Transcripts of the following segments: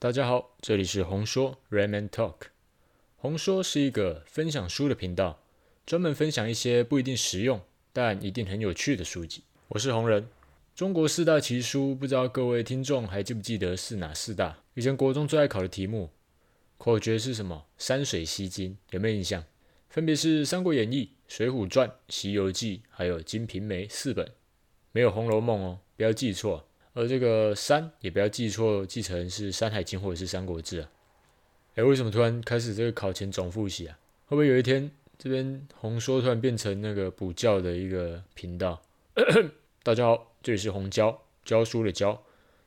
大家好，这里是红说 Redman Talk。红说是一个分享书的频道，专门分享一些不一定实用，但一定很有趣的书籍。我是红人。中国四大奇书，不知道各位听众还记不记得是哪四大？以前国中最爱考的题目，口诀是什么？山水西经，有没有印象？分别是《三国演义》、《水浒传》、《西游记》，还有《金瓶梅》四本，没有《红楼梦》哦，不要记错。而这个山也不要记错，记成是《山海经》或者是《三国志》啊。哎，为什么突然开始这个考前总复习啊？会不会有一天这边红说突然变成那个补教的一个频道？大家好，这里是红教教书的教，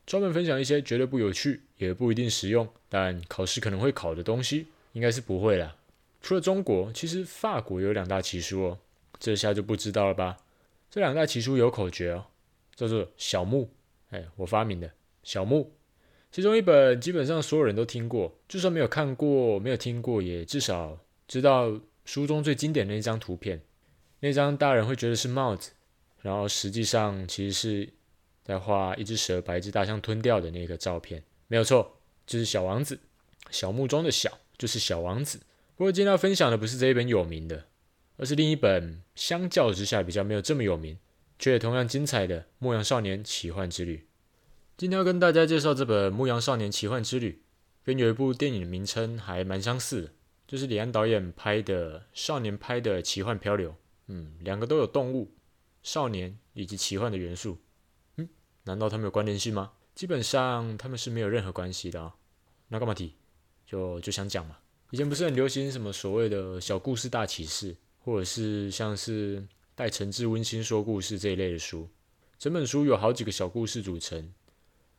专门分享一些绝对不有趣也不一定实用，但考试可能会考的东西，应该是不会啦。除了中国，其实法国有两大奇书哦，这下就不知道了吧？这两大奇书有口诀哦，叫做小目。哎，我发明的小木，其中一本基本上所有人都听过，就算没有看过、没有听过，也至少知道书中最经典的那张图片。那张大人会觉得是帽子，然后实际上其实是在画一只蛇把一只大象吞掉的那个照片，没有错，就是《小王子》。小木中的小就是《小王子》。不过今天要分享的不是这一本有名的，而是另一本相较之下比较没有这么有名。却也同样精彩的《牧羊少年奇幻之旅》。今天要跟大家介绍这本《牧羊少年奇幻之旅》，跟有一部电影的名称还蛮相似，就是李安导演拍的少年拍的《奇幻漂流》。嗯，两个都有动物、少年以及奇幻的元素。嗯，难道他们有关联性吗？基本上他们是没有任何关系的啊。那干嘛提？就就想讲嘛。以前不是很流行什么所谓的小故事大启示，或者是像是。带诚挚温馨说故事这一类的书，整本书有好几个小故事组成，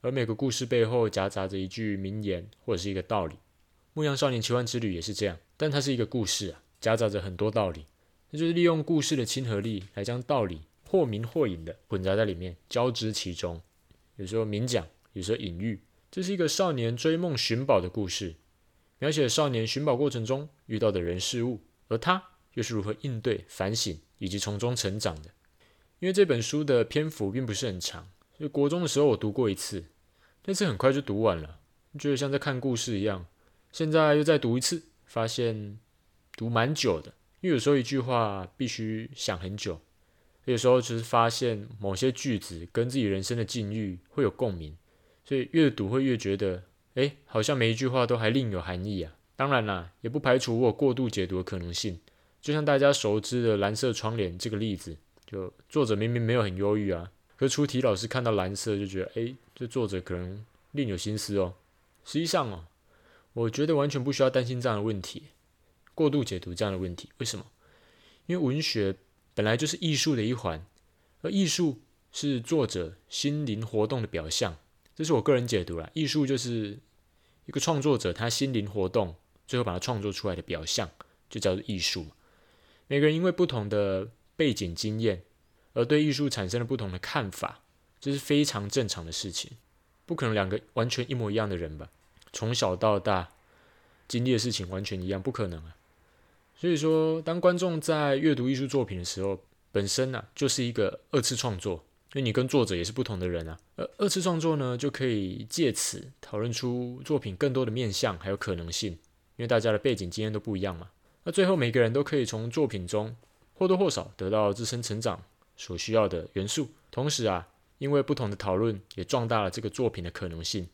而每个故事背后夹杂着一句名言或者是一个道理。《牧羊少年奇幻之旅》也是这样，但它是一个故事啊，夹杂着很多道理，那就是利用故事的亲和力来将道理或明或隐的混杂在里面，交织其中。有时候明讲，有时候隐喻。这是一个少年追梦寻宝的故事，描写少年寻宝过程中遇到的人事物，而他又是如何应对、反省。以及从中成长的，因为这本书的篇幅并不是很长，所以国中的时候我读过一次，那次很快就读完了，觉得像在看故事一样。现在又再读一次，发现读蛮久的，因为有时候一句话必须想很久，有时候只是发现某些句子跟自己人生的境遇会有共鸣，所以越读会越觉得，哎，好像每一句话都还另有含义啊。当然啦，也不排除我过度解读的可能性。就像大家熟知的蓝色窗帘这个例子，就作者明明没有很忧郁啊，可出题老师看到蓝色就觉得，哎，这作者可能另有心思哦。实际上哦，我觉得完全不需要担心这样的问题，过度解读这样的问题。为什么？因为文学本来就是艺术的一环，而艺术是作者心灵活动的表象。这是我个人解读啦，艺术就是一个创作者他心灵活动，最后把它创作出来的表象，就叫做艺术嘛。每个人因为不同的背景经验，而对艺术产生了不同的看法，这是非常正常的事情。不可能两个完全一模一样的人吧？从小到大经历的事情完全一样，不可能啊。所以说，当观众在阅读艺术作品的时候，本身呢、啊、就是一个二次创作，因为你跟作者也是不同的人啊。而二次创作呢，就可以借此讨论出作品更多的面向还有可能性，因为大家的背景经验都不一样嘛。那最后，每个人都可以从作品中或多或少得到自身成长所需要的元素。同时啊，因为不同的讨论，也壮大了这个作品的可能性。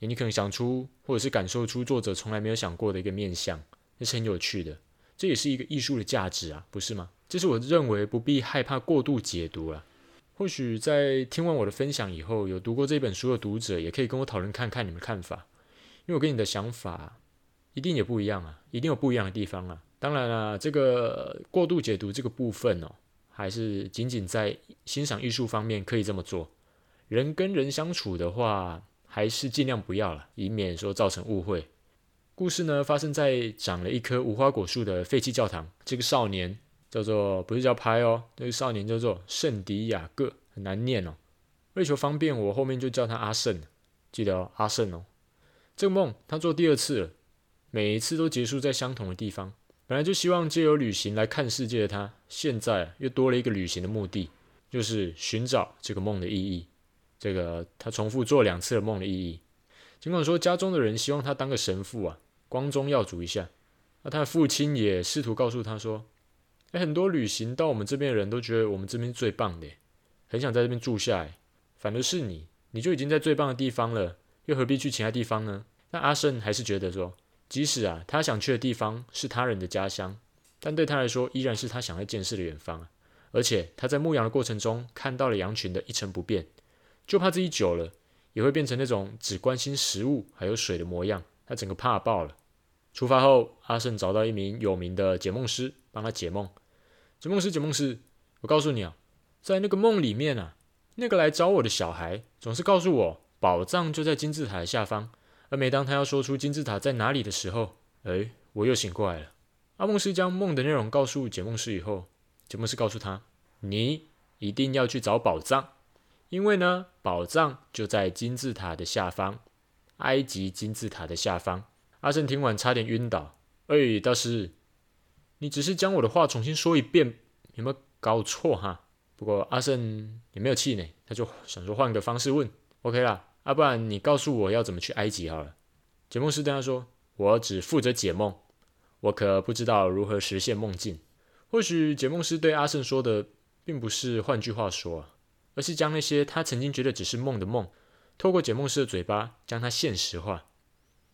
你可能想出或者是感受出作者从来没有想过的一个面向，那是很有趣的。这也是一个艺术的价值啊，不是吗？这是我认为不必害怕过度解读了。或许在听完我的分享以后，有读过这本书的读者，也可以跟我讨论看看你们看法，因为我跟你的想法。一定也不一样啊，一定有不一样的地方啊。当然了，这个过度解读这个部分哦，还是仅仅在欣赏艺术方面可以这么做。人跟人相处的话，还是尽量不要了，以免说造成误会。故事呢，发生在长了一棵无花果树的废弃教堂。这个少年叫做，不是叫拍哦，这个少年叫做圣迪亚各，很难念哦。为求方便，我后面就叫他阿圣，记得哦，阿圣哦。这个梦他做第二次了。每一次都结束在相同的地方。本来就希望借由旅行来看世界的他，现在又多了一个旅行的目的，就是寻找这个梦的意义。这个他重复做两次的梦的意义。尽管说家中的人希望他当个神父啊，光宗耀祖一下，那他的父亲也试图告诉他说：“哎，很多旅行到我们这边的人都觉得我们这边最棒的，很想在这边住下来。反而是你，你就已经在最棒的地方了，又何必去其他地方呢？”那阿胜还是觉得说，即使啊，他想去的地方是他人的家乡，但对他来说，依然是他想要见识的远方。而且他在牧羊的过程中，看到了羊群的一成不变，就怕自己久了。也会变成那种只关心食物还有水的模样，他整个怕爆了。出发后，阿胜找到一名有名的解梦师，帮他解梦。解梦师，解梦师，我告诉你啊，在那个梦里面啊，那个来找我的小孩总是告诉我，宝藏就在金字塔的下方。而每当他要说出金字塔在哪里的时候，哎，我又醒过来了。阿梦师将梦的内容告诉解梦师以后，解梦师告诉他，你一定要去找宝藏。因为呢，宝藏就在金字塔的下方，埃及金字塔的下方。阿胜听完差点晕倒。哎，大师，你只是将我的话重新说一遍，有没有搞错哈？不过阿胜也没有气馁，他就想说换个方式问，OK 啦，啊、不然你告诉我要怎么去埃及好了。解梦师对他说：“我只负责解梦，我可不知道如何实现梦境。”或许解梦师对阿胜说的，并不是换句话说。而是将那些他曾经觉得只是梦的梦，透过解梦师的嘴巴将它现实化。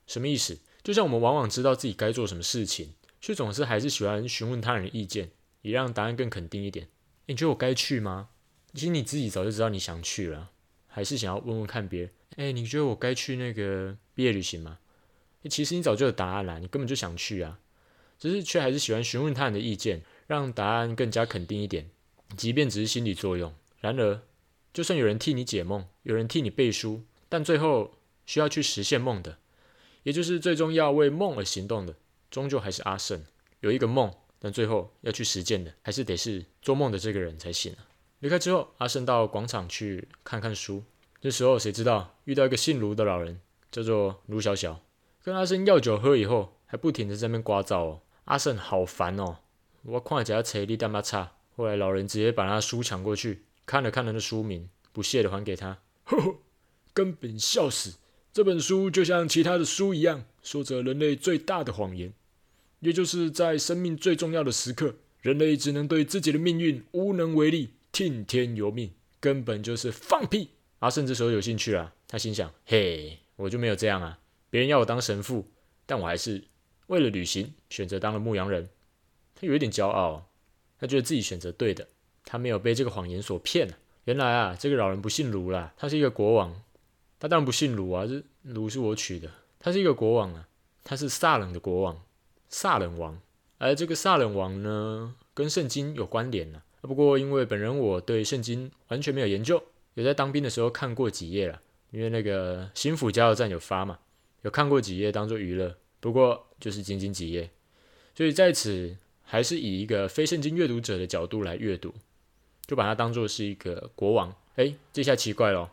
什么意思？就像我们往往知道自己该做什么事情，却总是还是喜欢询问他人的意见，以让答案更肯定一点。你觉得我该去吗？其实你自己早就知道你想去了，还是想要问问看别人？哎，你觉得我该去那个毕业旅行吗？其实你早就有答案了，你根本就想去啊，只是却还是喜欢询问他人的意见，让答案更加肯定一点，即便只是心理作用。然而，就算有人替你解梦，有人替你背书，但最后需要去实现梦的，也就是最终要为梦而行动的，终究还是阿胜。有一个梦，但最后要去实践的，还是得是做梦的这个人才行啊。离开之后，阿胜到广场去看看书。这时候，谁知道遇到一个姓卢的老人，叫做卢小小，跟阿胜要酒喝以后，还不停的在那边刮噪哦。阿胜好烦哦，我看一下车你干嘛差？后来老人直接把他书抢过去。看了看他的书名，不屑的还给他。呵呵，根本笑死！这本书就像其他的书一样，说着人类最大的谎言，也就是在生命最重要的时刻，人类只能对自己的命运无能为力，听天由命，根本就是放屁！阿胜这时候有兴趣了，他心想：嘿，我就没有这样啊！别人要我当神父，但我还是为了旅行选择当了牧羊人。他有一点骄傲，他觉得自己选择对的。他没有被这个谎言所骗。原来啊，这个老人不姓卢啦，他是一个国王。他当然不姓卢啊，这卢是我取的。他是一个国王啊，他是萨冷的国王，萨冷王。而这个萨冷王呢，跟圣经有关联呢。不过因为本人我对圣经完全没有研究，有在当兵的时候看过几页了，因为那个新府加油站有发嘛，有看过几页当做娱乐。不过就是仅仅几页，所以在此还是以一个非圣经阅读者的角度来阅读。就把他当做是一个国王，哎，这下奇怪了，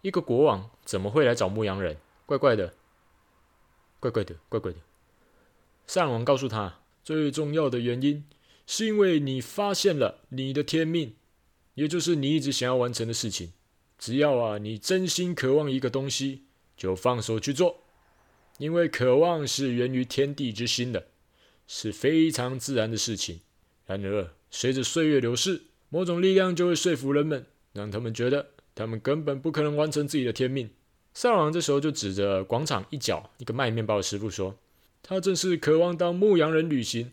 一个国王怎么会来找牧羊人？怪怪的，怪怪的，怪怪的。上王告诉他，最重要的原因是因为你发现了你的天命，也就是你一直想要完成的事情。只要啊，你真心渴望一个东西，就放手去做，因为渴望是源于天地之心的，是非常自然的事情。然而，随着岁月流逝，某种力量就会说服人们，让他们觉得他们根本不可能完成自己的天命。萨朗这时候就指着广场一角一个卖面包的师傅说：“他正是渴望当牧羊人旅行，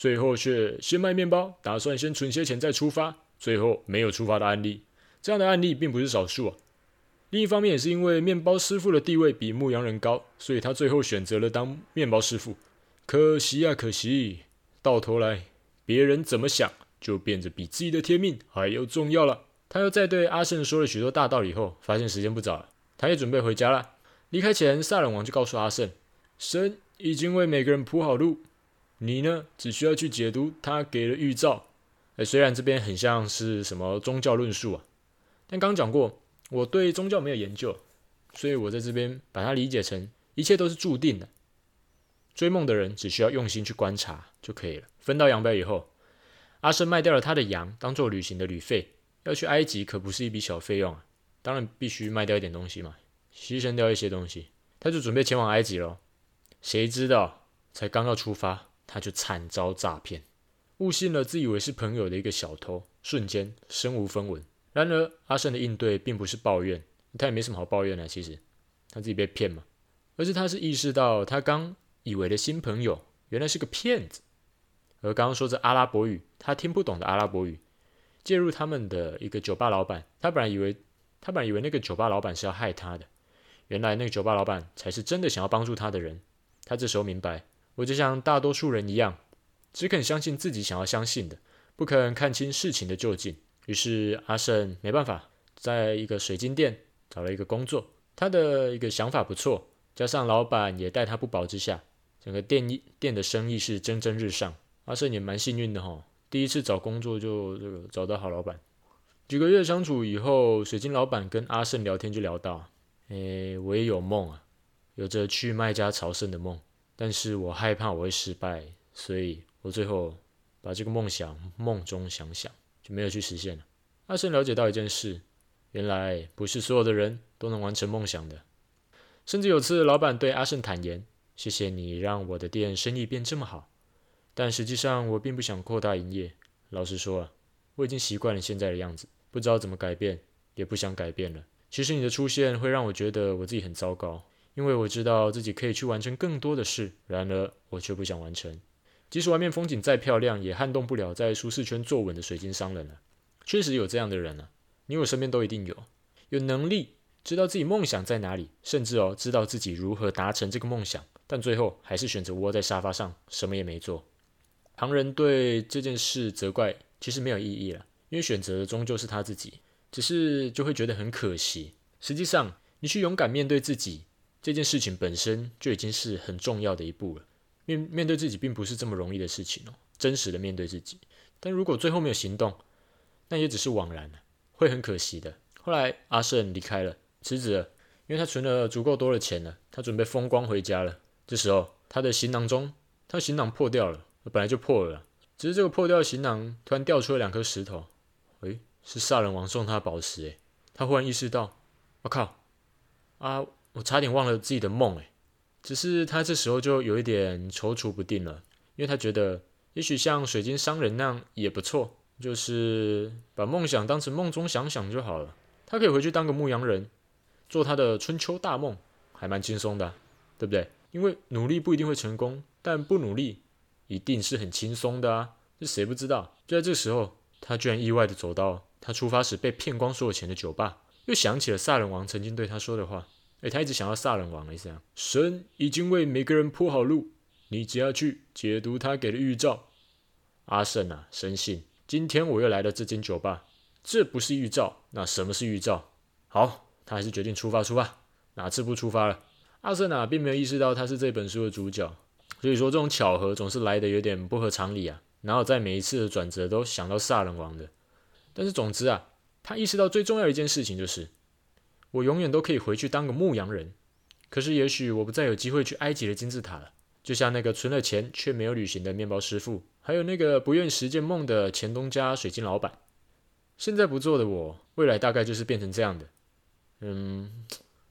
最后却先卖面包，打算先存些钱再出发，最后没有出发的案例。这样的案例并不是少数啊。另一方面，也是因为面包师傅的地位比牧羊人高，所以他最后选择了当面包师傅。可惜啊，可惜，到头来别人怎么想？”就变得比自己的天命还要重要了。他又在对阿胜说了许多大道理后，发现时间不早了，他也准备回家了。离开前，萨冷王就告诉阿胜：“神已经为每个人铺好路，你呢，只需要去解读他给的预兆。”哎，虽然这边很像是什么宗教论述啊，但刚讲过，我对宗教没有研究，所以我在这边把它理解成一切都是注定的。追梦的人只需要用心去观察就可以了。分道扬镳以后。阿生卖掉了他的羊，当做旅行的旅费。要去埃及可不是一笔小费用啊，当然必须卖掉一点东西嘛，牺牲掉一些东西。他就准备前往埃及了。谁知道才刚要出发，他就惨遭诈骗，误信了自以为是朋友的一个小偷，瞬间身无分文。然而阿胜的应对并不是抱怨，他也没什么好抱怨的，其实他自己被骗嘛，而是他是意识到他刚以为的新朋友原来是个骗子，而刚刚说着阿拉伯语，他听不懂的阿拉伯语。介入他们的一个酒吧老板，他本来以为他本来以为那个酒吧老板是要害他的，原来那个酒吧老板才是真的想要帮助他的人。他这时候明白，我就像大多数人一样，只肯相信自己想要相信的，不肯看清事情的究竟。于是阿胜没办法，在一个水晶店找了一个工作。他的一个想法不错，加上老板也待他不薄之下，整个店店的生意是蒸蒸日上。阿胜也蛮幸运的哈。第一次找工作就这个找到好老板，几个月相处以后，水晶老板跟阿胜聊天就聊到，诶，我也有梦啊，有着去麦家朝圣的梦，但是我害怕我会失败，所以我最后把这个梦想梦中想想就没有去实现了。阿胜了解到一件事，原来不是所有的人都能完成梦想的，甚至有次老板对阿胜坦言，谢谢你让我的店生意变这么好。但实际上，我并不想扩大营业。老实说啊，我已经习惯了现在的样子，不知道怎么改变，也不想改变了。其实你的出现会让我觉得我自己很糟糕，因为我知道自己可以去完成更多的事，然而我却不想完成。即使外面风景再漂亮，也撼动不了在舒适圈坐稳的水晶商人了。确实有这样的人啊，你我身边都一定有，有能力知道自己梦想在哪里，甚至哦知道自己如何达成这个梦想，但最后还是选择窝在沙发上，什么也没做。旁人对这件事责怪，其实没有意义了，因为选择终究是他自己，只是就会觉得很可惜。实际上，你去勇敢面对自己这件事情本身就已经是很重要的一步了。面面对自己并不是这么容易的事情哦，真实的面对自己。但如果最后没有行动，那也只是枉然了，会很可惜的。后来阿胜离开了，辞职了，因为他存了足够多的钱了，他准备风光回家了。这时候，他的行囊中，他的行囊破掉了。本来就破了，只是这个破掉的行囊突然掉出了两颗石头，诶，是杀人王送他的宝石诶，他忽然意识到，我靠，啊，我差点忘了自己的梦诶，只是他这时候就有一点踌躇不定了，因为他觉得也许像水晶商人那样也不错，就是把梦想当成梦中想想就好了，他可以回去当个牧羊人，做他的春秋大梦，还蛮轻松的，对不对？因为努力不一定会成功，但不努力。一定是很轻松的啊！这谁不知道？就在这时候，他居然意外地走到他出发时被骗光所有钱的酒吧，又想起了萨冷王曾经对他说的话。诶，他一直想要萨冷王，的意思啊。神已经为每个人铺好路，你只要去解读他给的预兆。阿胜啊，深信今天我又来了这间酒吧，这不是预兆，那什么是预兆？好，他还是决定出发，出发，哪次不出发了？阿胜啊，并没有意识到他是这本书的主角。所以说，这种巧合总是来的有点不合常理啊！然后在每一次的转折都想到萨冷王的。但是总之啊，他意识到最重要的一件事情就是，我永远都可以回去当个牧羊人。可是也许我不再有机会去埃及的金字塔了。就像那个存了钱却没有旅行的面包师傅，还有那个不愿实现梦的前东家水晶老板。现在不做的我，未来大概就是变成这样的。嗯，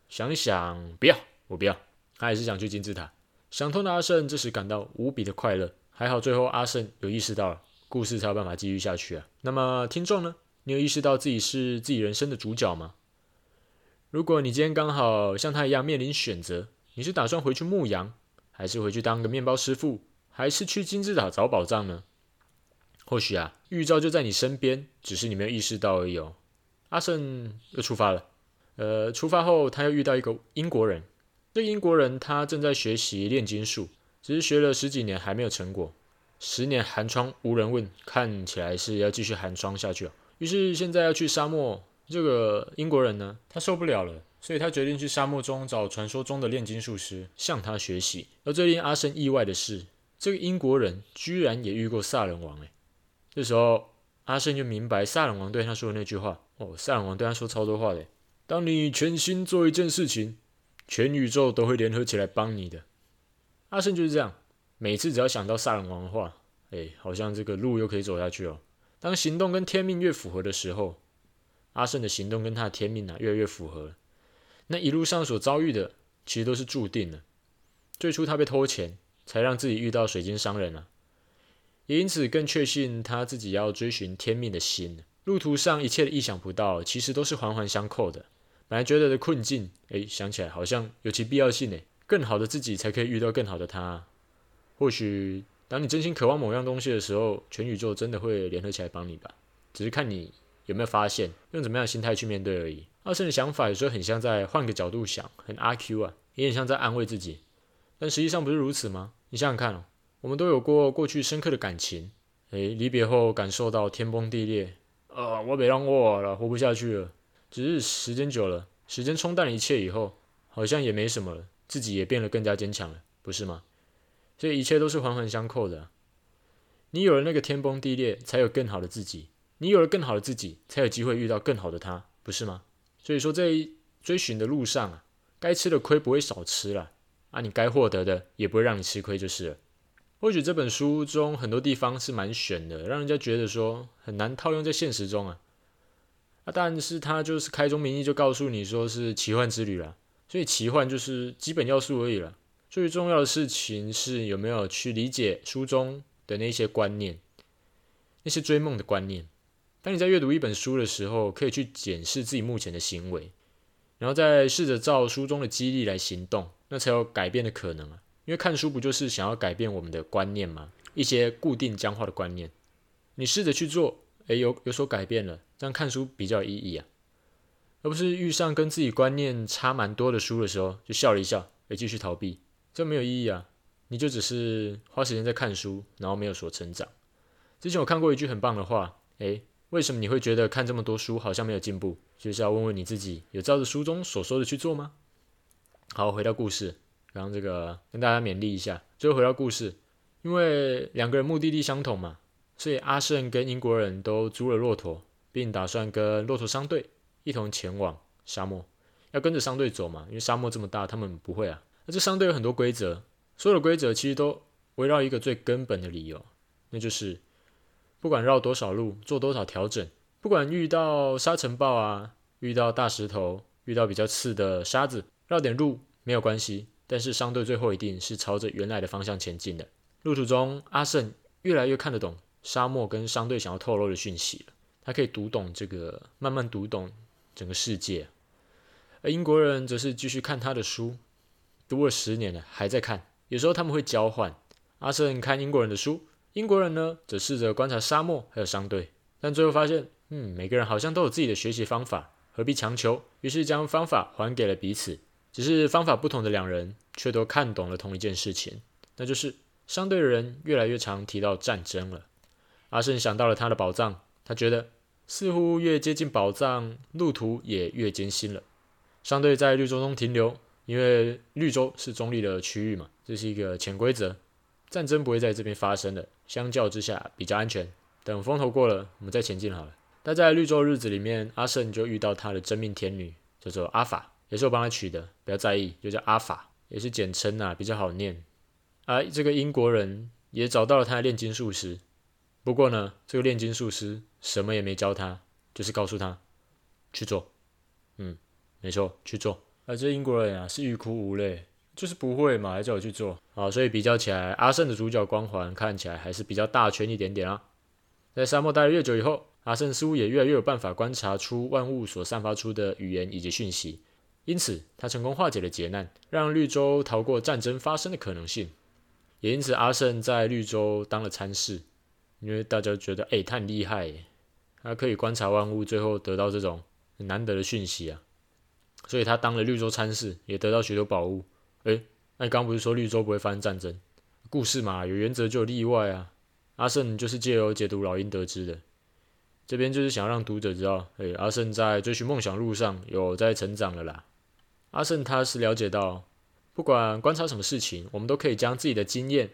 想一想，不要，我不要，他还是想去金字塔。想通的阿胜这时感到无比的快乐，还好最后阿胜有意识到了，故事才有办法继续下去啊。那么听众呢？你有意识到自己是自己人生的主角吗？如果你今天刚好像他一样面临选择，你是打算回去牧羊，还是回去当个面包师傅，还是去金字塔找宝藏呢？或许啊，预兆就在你身边，只是你没有意识到而已哦。阿胜又出发了，呃，出发后他又遇到一个英国人。这英国人他正在学习炼金术，只是学了十几年还没有成果。十年寒窗无人问，看起来是要继续寒窗下去了。于是现在要去沙漠，这个英国人呢，他受不了了，所以他决定去沙漠中找传说中的炼金术师，向他学习。而最令阿胜意外的是，这个英国人居然也遇过萨冷王。诶，这时候阿胜就明白萨冷王对他说的那句话。哦，萨冷王对他说超多话的。当你全心做一件事情。全宇宙都会联合起来帮你的。阿胜就是这样，每次只要想到萨冷王的话，哎，好像这个路又可以走下去哦。当行动跟天命越符合的时候，阿胜的行动跟他的天命啊越来越符合。那一路上所遭遇的，其实都是注定的。最初他被偷钱，才让自己遇到水晶商人啊，也因此更确信他自己要追寻天命的心。路途上一切的意想不到，其实都是环环相扣的。本来觉得的困境，哎，想起来好像有其必要性呢。更好的自己才可以遇到更好的他。或许当你真心渴望某样东西的时候，全宇宙真的会联合起来帮你吧。只是看你有没有发现，用怎么样的心态去面对而已。阿胜的想法有时候很像在换个角度想，很阿 Q 啊，也很像在安慰自己。但实际上不是如此吗？你想想看哦，我们都有过过去深刻的感情，诶，离别后感受到天崩地裂，呃，我别让我了，活不下去了。只是时间久了，时间冲淡了一切以后，好像也没什么了，自己也变得更加坚强了，不是吗？所以一切都是环环相扣的。你有了那个天崩地裂，才有更好的自己；你有了更好的自己，才有机会遇到更好的他，不是吗？所以说，在追寻的路上啊，该吃的亏不会少吃了。啊，你该获得的也不会让你吃亏就是了。或许这本书中很多地方是蛮玄的，让人家觉得说很难套用在现实中啊。啊，但是它就是开宗明义就告诉你说是奇幻之旅了，所以奇幻就是基本要素而已了。最重要的事情是有没有去理解书中的那些观念，那些追梦的观念。当你在阅读一本书的时候，可以去检视自己目前的行为，然后再试着照书中的激励来行动。那才有改变的可能啊！因为看书不就是想要改变我们的观念吗？一些固定僵化的观念，你试着去做，诶，有有所改变了，这样看书比较有意义啊，而不是遇上跟自己观念差蛮多的书的时候就笑了一笑，诶，继续逃避，这没有意义啊！你就只是花时间在看书，然后没有所成长。之前我看过一句很棒的话，诶，为什么你会觉得看这么多书好像没有进步？就是要问问你自己，有照着书中所说的去做吗？好，回到故事，然后这个跟大家勉励一下。最后回到故事，因为两个人目的地相同嘛，所以阿胜跟英国人都租了骆驼，并打算跟骆驼商队一同前往沙漠。要跟着商队走嘛，因为沙漠这么大，他们不会啊。那这商队有很多规则，所有的规则其实都围绕一个最根本的理由，那就是不管绕多少路，做多少调整，不管遇到沙尘暴啊，遇到大石头，遇到比较刺的沙子。绕点路没有关系，但是商队最后一定是朝着原来的方向前进的。路途中，阿胜越来越看得懂沙漠跟商队想要透露的讯息了。他可以读懂这个，慢慢读懂整个世界。而英国人则是继续看他的书，读了十年了，还在看。有时候他们会交换，阿胜看英国人的书，英国人呢则试着观察沙漠还有商队，但最后发现，嗯，每个人好像都有自己的学习方法，何必强求？于是将方法还给了彼此。只是方法不同的两人，却都看懂了同一件事情，那就是商队的人越来越常提到战争了。阿胜想到了他的宝藏，他觉得似乎越接近宝藏，路途也越艰辛了。商队在绿洲中停留，因为绿洲是中立的区域嘛，这是一个潜规则，战争不会在这边发生的，相较之下比较安全。等风头过了，我们再前进好了。但在绿洲日子里面，阿胜就遇到他的真命天女，叫做阿法。也是我帮他取的，不要在意，就叫阿法，也是简称呐，比较好念。而、啊、这个英国人也找到了他的炼金术师，不过呢，这个炼金术师什么也没教他，就是告诉他去做。嗯，没错，去做。而、啊、这英国人啊，是欲哭无泪，就是不会嘛，还叫我去做。好，所以比较起来，阿胜的主角光环看起来还是比较大圈一点点啊。在沙漠待了越久以后，阿胜似乎也越来越有办法观察出万物所散发出的语言以及讯息。因此，他成功化解了劫难，让绿洲逃过战争发生的可能性。也因此，阿胜在绿洲当了参事，因为大家觉得，哎，他很厉害，他可以观察万物，最后得到这种很难得的讯息啊。所以他当了绿洲参事，也得到许多宝物。哎，那刚不是说绿洲不会发生战争？故事嘛，有原则就有例外啊。阿胜就是借由解读老鹰得知的。这边就是想让读者知道，哎，阿胜在追寻梦想路上有在成长了啦。阿胜他是了解到，不管观察什么事情，我们都可以将自己的经验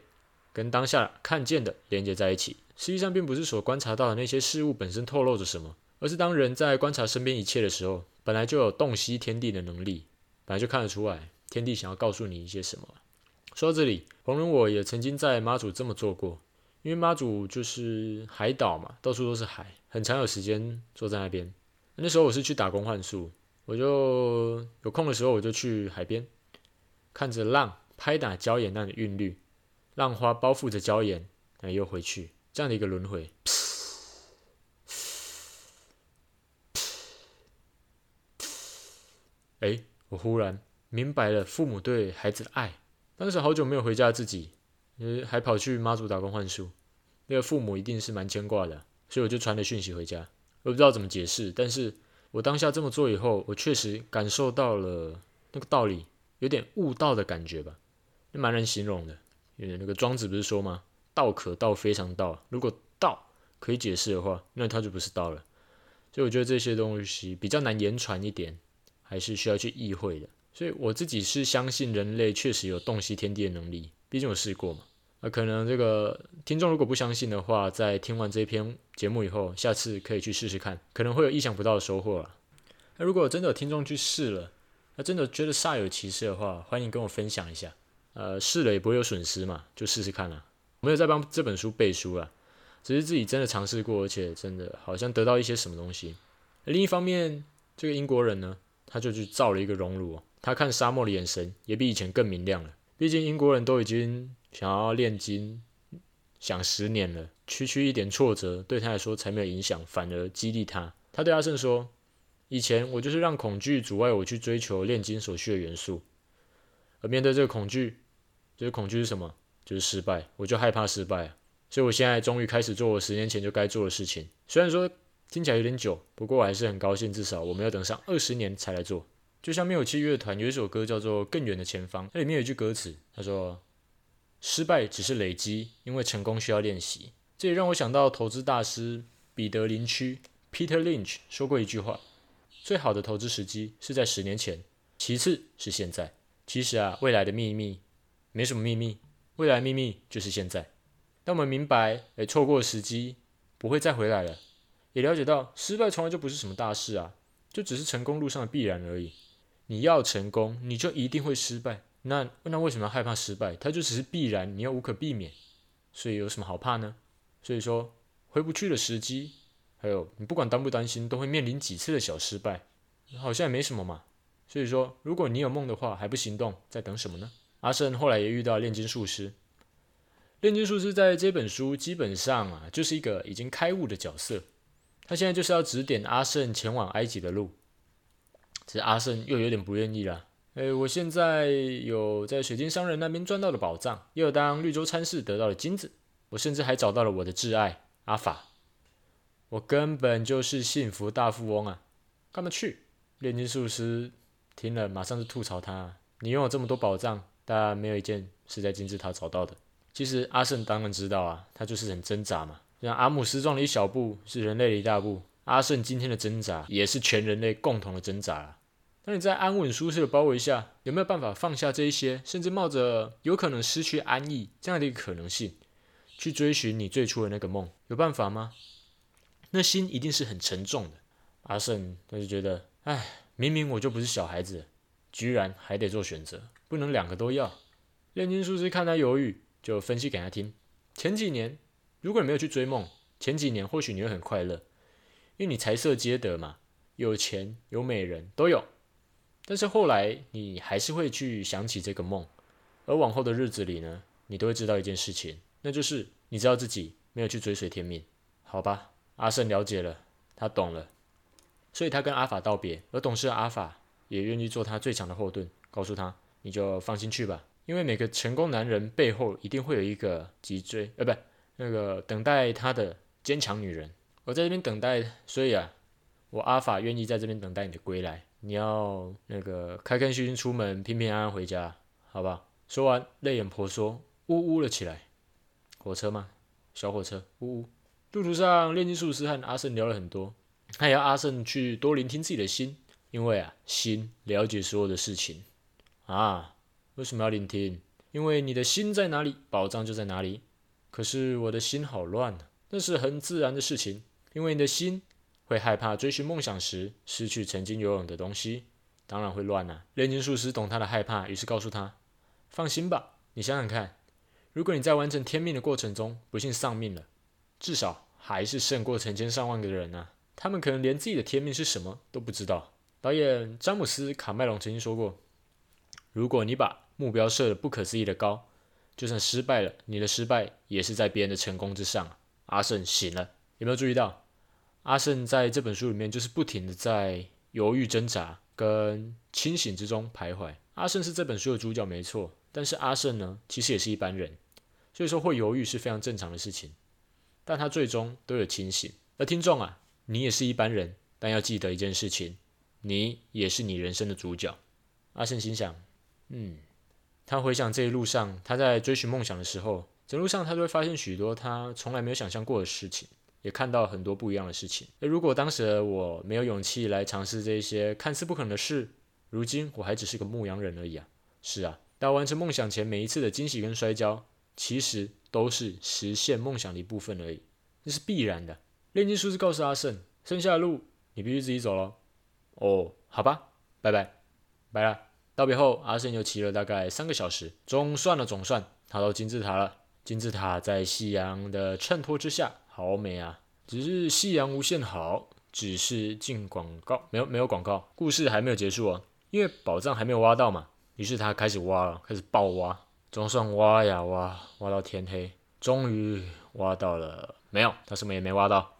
跟当下看见的连接在一起。实际上，并不是所观察到的那些事物本身透露着什么，而是当人在观察身边一切的时候，本来就有洞悉天地的能力，本来就看得出来天地想要告诉你一些什么。说到这里，红人我也曾经在妈祖这么做过，因为妈祖就是海岛嘛，到处都是海，很常有时间坐在那边。那时候我是去打工换宿。我就有空的时候，我就去海边，看着浪拍打礁岩那的韵律，浪花包覆着礁岩，然后又回去，这样的一个轮回。哎，我忽然明白了父母对孩子的爱。当时好久没有回家，自己呃还跑去妈祖打工换书，那个父母一定是蛮牵挂的，所以我就传了讯息回家。我不知道怎么解释，但是我当下这么做以后，我确实感受到了那个道理，有点悟道的感觉吧，蛮难形容的。因为那个庄子不是说吗？道可道非常道，如果道可以解释的话，那它就不是道了。所以我觉得这些东西比较难言传一点，还是需要去意会的。所以我自己是相信人类确实有洞悉天地的能力，毕竟我试过嘛。那可能这个听众如果不相信的话，在听完这篇节目以后，下次可以去试试看，可能会有意想不到的收获啊。那如果真的有听众去试了，那真的觉得煞有其事的话，欢迎跟我分享一下。呃，试了也不会有损失嘛，就试试看啦。我没有在帮这本书背书啊，只是自己真的尝试过，而且真的好像得到一些什么东西。另一方面，这个英国人呢，他就去造了一个熔炉。他看沙漠的眼神也比以前更明亮了。毕竟英国人都已经想要炼金，想十年了，区区一点挫折对他来说才没有影响，反而激励他。他对阿胜说：“以前我就是让恐惧阻碍我去追求炼金所需的元素，而面对这个恐惧，这个恐惧是什么？就是失败。我就害怕失败，所以我现在终于开始做我十年前就该做的事情。虽然说听起来有点久，不过我还是很高兴，至少我没有等上二十年才来做。”就像灭火器乐团有一首歌叫做《更远的前方》，那里面有一句歌词，他说：“失败只是累积，因为成功需要练习。”这也让我想到投资大师彼得林区 （Peter Lynch） 说过一句话：“最好的投资时机是在十年前，其次是现在。”其实啊，未来的秘密没什么秘密，未来秘密就是现在。当我们明白，诶，错过时机不会再回来了，也了解到失败从来就不是什么大事啊，就只是成功路上的必然而已。你要成功，你就一定会失败。那那为什么要害怕失败？它就只是必然，你又无可避免，所以有什么好怕呢？所以说回不去的时机，还有你不管担不担心，都会面临几次的小失败，好像也没什么嘛。所以说，如果你有梦的话，还不行动，在等什么呢？阿胜后来也遇到炼金术师，炼金术师在这本书基本上啊，就是一个已经开悟的角色，他现在就是要指点阿胜前往埃及的路。只是阿胜又有点不愿意了。诶，我现在有在水晶商人那边赚到了宝藏，又有当绿洲参事得到了金子，我甚至还找到了我的挚爱阿法。我根本就是幸福大富翁啊！干嘛去？炼金术师听了马上就吐槽他：你拥有这么多宝藏，但没有一件是在金字塔找到的。其实阿胜当然知道啊，他就是很挣扎嘛。让阿姆斯壮的一小步是人类的一大步。阿胜今天的挣扎，也是全人类共同的挣扎啊。当你在安稳舒适的包围下，有没有办法放下这一些，甚至冒着有可能失去安逸这样的一个可能性，去追寻你最初的那个梦？有办法吗？那心一定是很沉重的。阿胜他就觉得，哎，明明我就不是小孩子，居然还得做选择，不能两个都要。炼金术师看他犹豫，就分析给他听。前几年，如果你没有去追梦，前几年或许你会很快乐。因为你财色皆得嘛，有钱有美人都有，但是后来你还是会去想起这个梦，而往后的日子里呢，你都会知道一件事情，那就是你知道自己没有去追随天命，好吧？阿胜了解了，他懂了，所以他跟阿法道别，而懂事的阿法也愿意做他最强的后盾，告诉他，你就放心去吧，因为每个成功男人背后一定会有一个脊椎，呃，不，那个等待他的坚强女人。我在这边等待，所以啊，我阿法愿意在这边等待你的归来。你要那个开开心心出门，平平安安回家，好吧？说完，泪眼婆娑，呜呜了起来。火车吗？小火车，呜呜。路途上，炼金术师和阿胜聊了很多，他也要阿胜去多聆听自己的心，因为啊，心了解所有的事情啊。为什么要聆听？因为你的心在哪里，宝藏就在哪里。可是我的心好乱啊，那是很自然的事情。因为你的心会害怕追寻梦想时失去曾经拥有的东西，当然会乱啊。炼金术师懂他的害怕，于是告诉他：“放心吧，你想想看，如果你在完成天命的过程中不幸丧命了，至少还是胜过成千上万个人啊。他们可能连自己的天命是什么都不知道。”导演詹姆斯·卡麦隆曾经说过：“如果你把目标设得不可思议的高，就算失败了，你的失败也是在别人的成功之上。阿胜醒了，有没有注意到？阿胜在这本书里面就是不停的在犹豫挣扎跟清醒之中徘徊。阿胜是这本书的主角没错，但是阿胜呢，其实也是一般人，所以说会犹豫是非常正常的事情。但他最终都有清醒。而听众啊，你也是一般人，但要记得一件事情，你也是你人生的主角。阿胜心想，嗯，他回想这一路上他在追寻梦想的时候，整路上他都会发现许多他从来没有想象过的事情。也看到很多不一样的事情。而如果当时的我没有勇气来尝试这些看似不可能的事，如今我还只是个牧羊人而已啊！是啊，到完成梦想前每一次的惊喜跟摔跤，其实都是实现梦想的一部分而已，这是必然的。炼金术士告诉阿胜，剩下的路你必须自己走喽。哦，好吧，拜拜，拜了。道别后，阿胜又骑了大概三个小时，总算了总算，他到金字塔了。金字塔在夕阳的衬托之下。好美啊！只是夕阳无限好，只是进广告，没有没有广告，故事还没有结束啊，因为宝藏还没有挖到嘛。于是他开始挖了，开始爆挖，总算挖呀挖，挖到天黑，终于挖到了。没有，他什么也没挖到，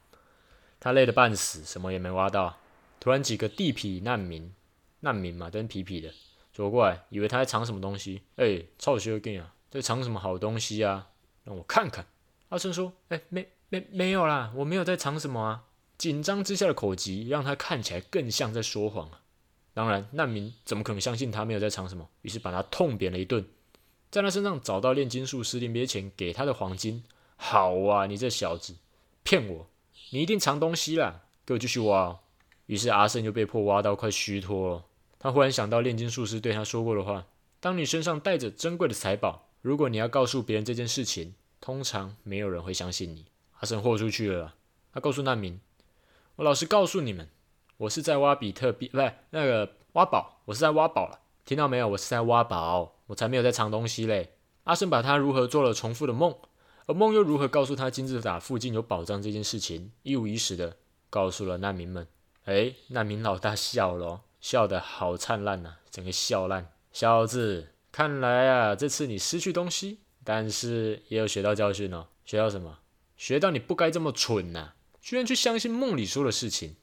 他累得半死，什么也没挖到。突然几个地痞难民，难民嘛，真痞痞的，走过来，以为他在藏什么东西。哎，臭小子啊，在藏什么好东西啊？让我看看。阿胜说：“哎，没。”没没有啦，我没有在藏什么啊。紧张之下的口急让他看起来更像在说谎啊。当然，难民怎么可能相信他没有在藏什么？于是把他痛扁了一顿，在他身上找到炼金术师临别前给他的黄金。好啊，你这小子，骗我，你一定藏东西啦！给我继续挖哦。于是阿胜就被迫挖到快虚脱了。他忽然想到炼金术师对他说过的话：当你身上带着珍贵的财宝，如果你要告诉别人这件事情，通常没有人会相信你。阿胜豁出去了，他告诉难民：“我老实告诉你们，我是在挖比特币，不是那个挖宝，我是在挖宝了。听到没有？我是在挖宝，我才没有在藏东西嘞。”阿胜把他如何做了重复的梦，而梦又如何告诉他金字塔附近有宝藏这件事情，一五一十的告诉了难民们。哎，难民老大笑了，笑得好灿烂呐，整个笑烂。小子，看来啊，这次你失去东西，但是也有学到教训哦。学到什么？学到你不该这么蠢呐、居然去相信梦里说的事情。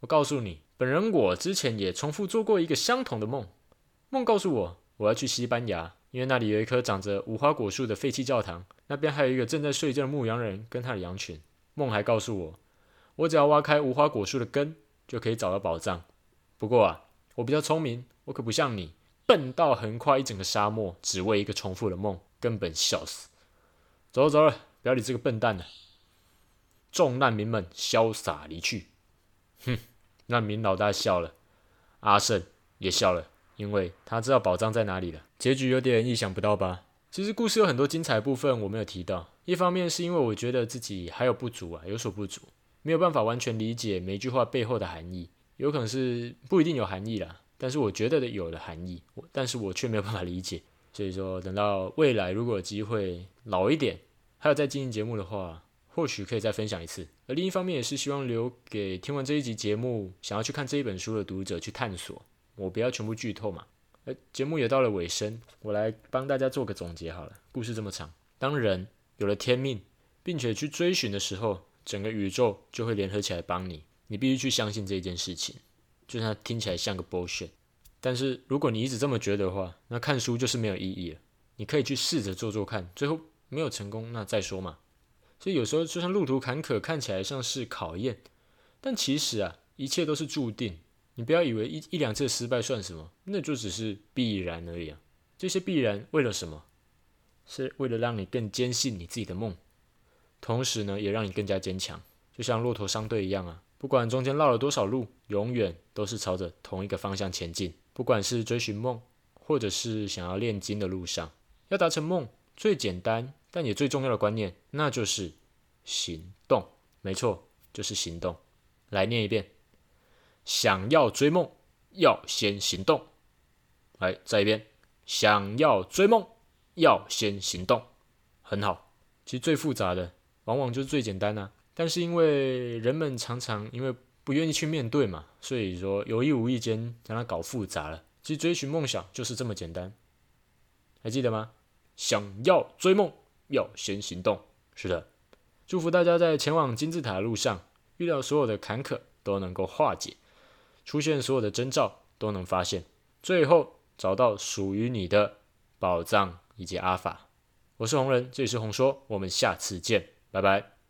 我告诉你，本人我之前也重复做过一个相同的梦。梦告诉我，我要去西班牙，因为那里有一棵长着无花果树的废弃教堂，那边还有一个正在睡觉的牧羊人跟他的羊群。梦还告诉我，我只要挖开无花果树的根，就可以找到宝藏。不过啊，我比较聪明，我可不像你，笨到横跨一整个沙漠，只为一个重复的梦，根本笑死。走了走了。不要理这个笨蛋了！众难民们潇洒离去。哼，难民老大笑了，阿胜也笑了，因为他知道宝藏在哪里了。结局有点意想不到吧？其实故事有很多精彩部分我没有提到，一方面是因为我觉得自己还有不足啊，有所不足，没有办法完全理解每一句话背后的含义，有可能是不一定有含义啦，但是我觉得的有的含义，但是我却没有办法理解。所以说，等到未来如果有机会老一点。还有在经营节目的话，或许可以再分享一次。而另一方面，也是希望留给听完这一集节目想要去看这一本书的读者去探索。我不要全部剧透嘛。而节目也到了尾声，我来帮大家做个总结好了。故事这么长，当人有了天命，并且去追寻的时候，整个宇宙就会联合起来帮你。你必须去相信这件事情，就算它听起来像个 bullshit。但是如果你一直这么觉得的话，那看书就是没有意义了。你可以去试着做做看，最后。没有成功，那再说嘛。所以有时候就算路途坎坷，看起来像是考验，但其实啊，一切都是注定。你不要以为一一两次失败算什么，那就只是必然而已啊。这些必然为了什么？是为了让你更坚信你自己的梦，同时呢，也让你更加坚强。就像骆驼商队一样啊，不管中间绕了多少路，永远都是朝着同一个方向前进。不管是追寻梦，或者是想要炼金的路上，要达成梦。最简单但也最重要的观念，那就是行动。没错，就是行动。来念一遍：想要追梦，要先行动。来，再一遍：想要追梦，要先行动。很好。其实最复杂的，往往就是最简单啊。但是因为人们常常因为不愿意去面对嘛，所以说有意无意间将它搞复杂了。其实追寻梦想就是这么简单。还记得吗？想要追梦，要先行动。是的，祝福大家在前往金字塔的路上，遇到所有的坎坷都能够化解，出现所有的征兆都能发现，最后找到属于你的宝藏以及阿法。我是红人，这里是红说，我们下次见，拜拜。